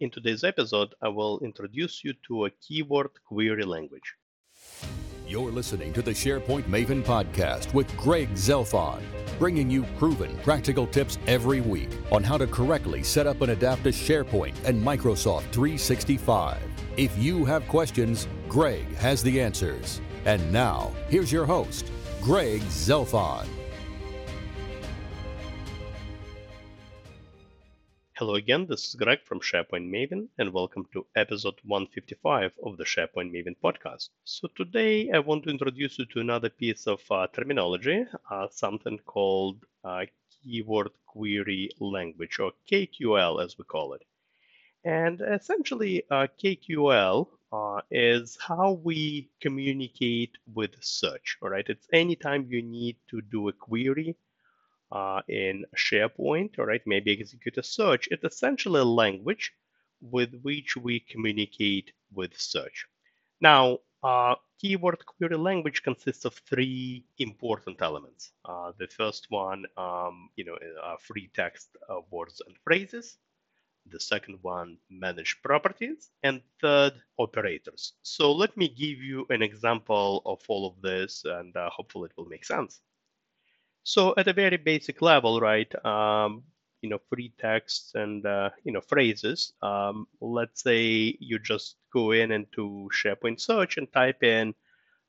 In today's episode, I will introduce you to a keyword query language. You're listening to the SharePoint Maven podcast with Greg Zelfond, bringing you proven practical tips every week on how to correctly set up and adapt to SharePoint and Microsoft 365. If you have questions, Greg has the answers. And now, here's your host, Greg Zelfond. Hello again, this is Greg from SharePoint Maven, and welcome to episode 155 of the SharePoint Maven podcast. So, today I want to introduce you to another piece of uh, terminology, uh, something called uh, Keyword Query Language, or KQL as we call it. And essentially, uh, KQL uh, is how we communicate with search. All right, it's anytime you need to do a query uh, in SharePoint, all right, maybe execute a search. It's essentially a language with which we communicate with search. Now, uh, keyword query language consists of three important elements. Uh, the first one, um, you know, free text uh, words and phrases. The second one, managed properties, and third, operators. So let me give you an example of all of this, and uh, hopefully it will make sense. So at a very basic level, right, um, you know, free text and, uh, you know, phrases. Um, let's say you just go in into SharePoint search and type in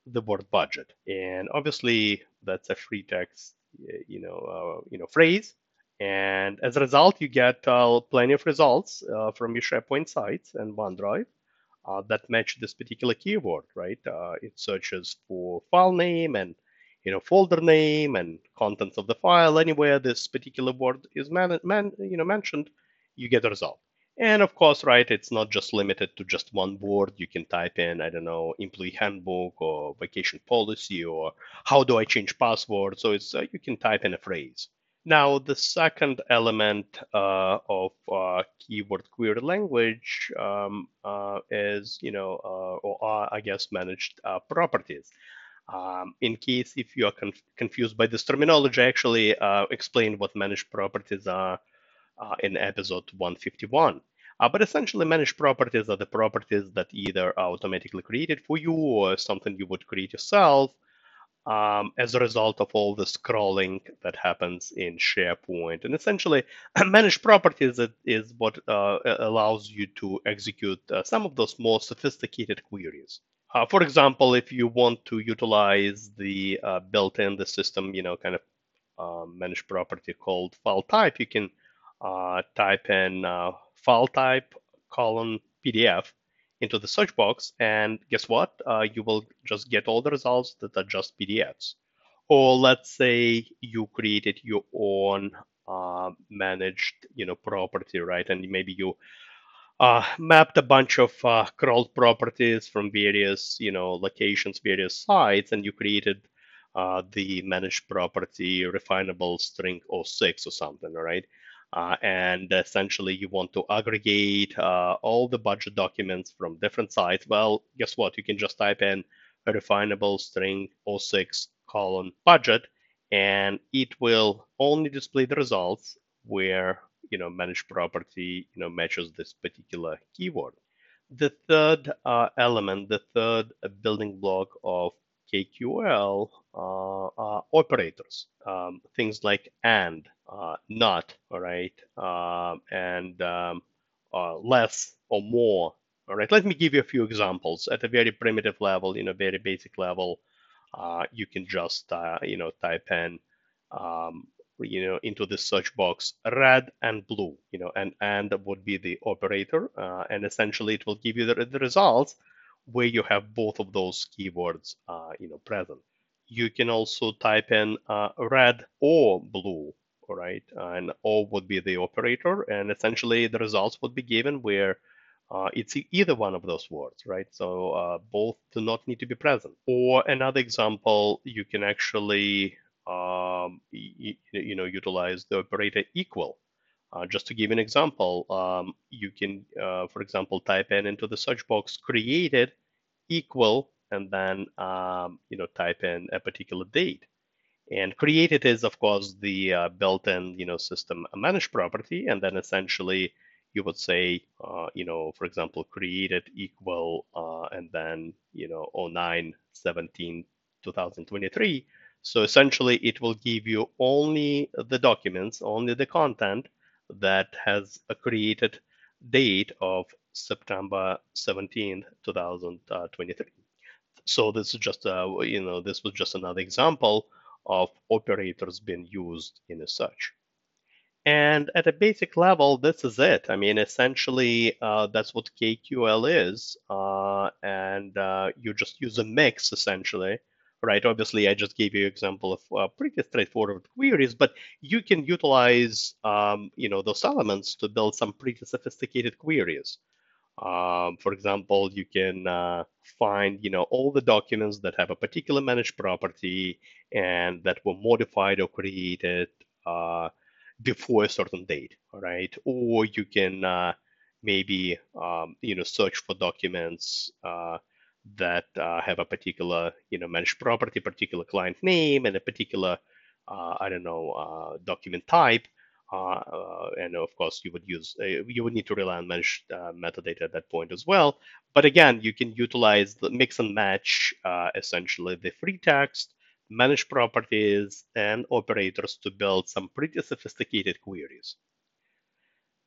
the word budget. And obviously that's a free text, you know, uh, you know, phrase. And as a result, you get uh, plenty of results uh, from your SharePoint sites and OneDrive uh, that match this particular keyword, right? Uh, it searches for file name and you know, folder name and contents of the file, anywhere this particular word is man, man, you know, mentioned, you get a result. And of course, right, it's not just limited to just one word. You can type in, I don't know, employee handbook or vacation policy or how do I change password. So it's uh, you can type in a phrase. Now, the second element uh, of uh, keyword query language um, uh, is, you know, uh, or I guess managed uh, properties. Um, in case if you are conf- confused by this terminology, I actually uh, explained what managed properties are uh, in episode 151. Uh, but essentially, managed properties are the properties that either are automatically created for you or something you would create yourself um, as a result of all the crawling that happens in SharePoint. And essentially, managed properties is what uh, allows you to execute uh, some of those more sophisticated queries. Uh, for example, if you want to utilize the uh, built-in the system, you know, kind of uh, managed property called file type, you can uh, type in uh, file type colon PDF into the search box, and guess what? Uh, you will just get all the results that are just PDFs. Or let's say you created your own managed, you know, property, right? And maybe you uh, mapped a bunch of uh, crawled properties from various, you know, locations, various sites, and you created uh, the managed property refinable string 06 or something, right? Uh, and essentially, you want to aggregate uh, all the budget documents from different sites. Well, guess what? You can just type in refinable string 06 colon budget, and it will only display the results where you know managed property you know matches this particular keyword. The third uh, element, the third uh, building block of KQL uh, operators, um, things like and, uh, not, all right, um, and um, uh, less or more. All right, let me give you a few examples at a very primitive level, you know, very basic level. Uh, you can just, you know, type in um, you know into the search box red and blue you know and and would be the operator uh, and essentially it will give you the, the results where you have both of those keywords uh, you know present you can also type in uh, red or blue all right and or would be the operator and essentially the results would be given where uh, it's either one of those words, right? So uh, both do not need to be present. Or another example, you can actually um, you, you, know, utilize the operator equal. Uh, just to give an example, um, you can, uh, for example, type in into the search box created equal, and then um, you know type in a particular date. And created is, of course, the uh, built-in you know system managed property, and then essentially you would say, uh, you know, for example, created equal uh, and then, you know, 09 17 2023. So essentially, it will give you only the documents, only the content that has a created date of September 17, 2023. So this is just a, you know, this was just another example of operators being used in a search. And at a basic level, this is it. I mean, essentially, uh, that's what KQL is. Uh, and uh, you just use a mix, essentially, right? Obviously, I just gave you an example of uh, pretty straightforward queries, but you can utilize, um, you know, those elements to build some pretty sophisticated queries. Um, for example, you can uh, find, you know, all the documents that have a particular managed property and that were modified or created uh, before a certain date, right? Or you can uh, maybe, um, you know, search for documents uh, that uh, have a particular, you know, managed property, particular client name, and a particular, uh, I don't know, document type uh, uh, and of course, you would use uh, you would need to rely on managed metadata at that point as well. But again, you can utilize the mix and match essentially the free text, managed properties, and operators to build some pretty sophisticated queries.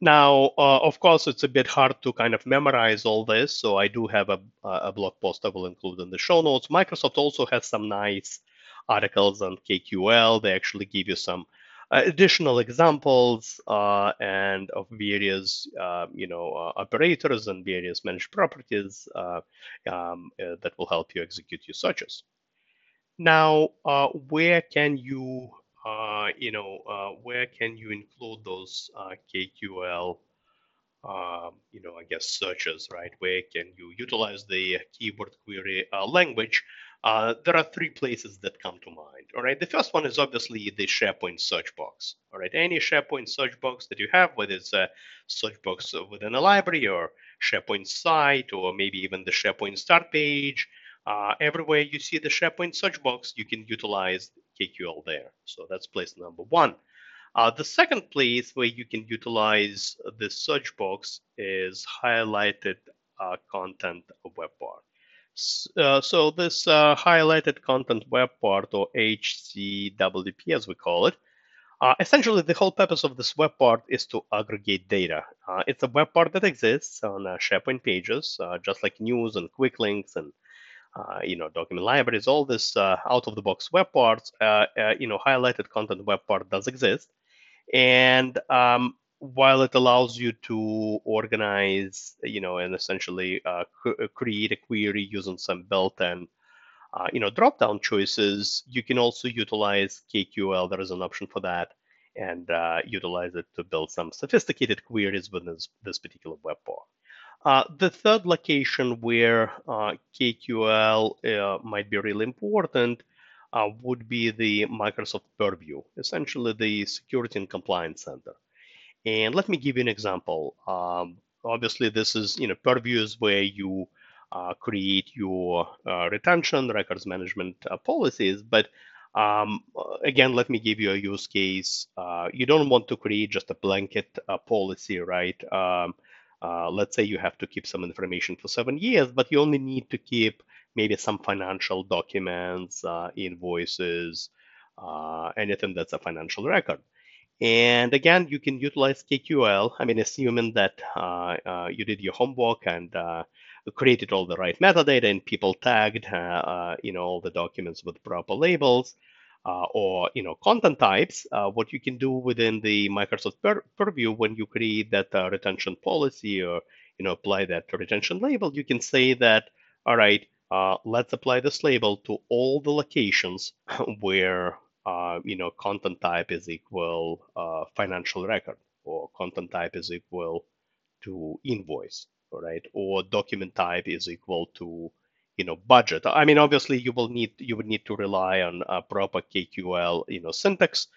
Now, uh, of course, it's a bit hard to kind of memorize all this, so I do have a, a, blog post I will include in the show notes. Microsoft also has some nice articles on KQL. They actually give you some uh, additional examples uh, and of various uh, you know operators and various managed properties um, that will help you execute your searches. Now, where can you uh, you know, uh, where can you include those uh, KQL, you know, I guess searches, right? Where can you utilize the keyword query language uh, there are three places that come to mind. All right, the first one is obviously the SharePoint search box. All right, any SharePoint search box that you have, whether it's a search box within a library or SharePoint site, or maybe even the SharePoint start page, uh, everywhere you see the SharePoint search box, you can utilize KQL there. So that's place number one. Uh, the second place where you can utilize the search box is highlighted uh, content web part. Uh, so this uh, highlighted content web part, or HCWP as we call it, uh, essentially the whole purpose of this web part is to aggregate data. Uh, it's a web part that exists on SharePoint pages, just like news and quick links and you know document libraries. All this out-of-the-box web parts, you know, highlighted content web part does exist, and um, while it allows you to organize, you know, and essentially uh, uh, create a query using some built-in, uh, you know, drop-down choices, you can also utilize KQL. There is an option for that, and uh, utilize it to build some sophisticated queries within this, this particular web part. Uh, the third location where uh, KQL might be really important would be the Microsoft Purview, essentially the Security and Compliance Center. And let me give you an example. Um, obviously, this is you know purviews where you uh, create your uh, retention records management uh, policies. But um, again, let me give you a use case. Uh, you don't want to create just a blanket uh, policy, right? Um, uh, let's say you have to keep some information for seven years, but you only need to keep maybe some financial documents, invoices, anything that's a financial record. And again, you can utilize KQL. I mean, assuming that uh, uh, you did your homework and uh, created all the right metadata and people tagged, uh, uh, you know, all the documents with proper labels uh, or, you know, content types. what you can do within the Microsoft Pur- Purview when you create that retention policy or, you know, apply that retention label, you can say that, all right, let's apply this label to all the locations where uh, you know, content type is equal uh, financial record, or content type is equal to invoice, right? Or document type is equal to, you know, budget. I mean, obviously, you will need you would need to rely on a proper KQL, you know, syntax,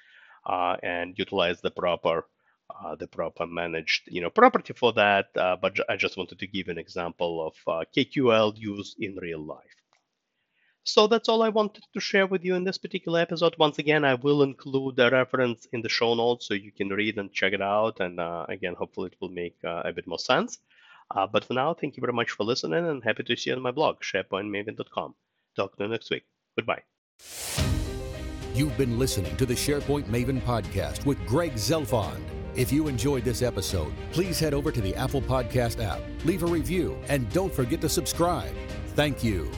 uh, and utilize the proper uh, the proper managed you know property for that. Uh, but I just wanted to give an example of uh, KQL used in real life. So that's all I wanted to share with you in this particular episode. Once again, I will include a reference in the show notes so you can read and check it out. And uh, again, hopefully it will make uh, a bit more sense. Uh, but for now, thank you very much for listening and happy to see you on my blog, sharepointmaven.com. Talk to you next week. Goodbye. You've been listening to the SharePoint Maven podcast with Greg Zelfond. If you enjoyed this episode, please head over to the Apple Podcast app, leave a review, and don't forget to subscribe. Thank you.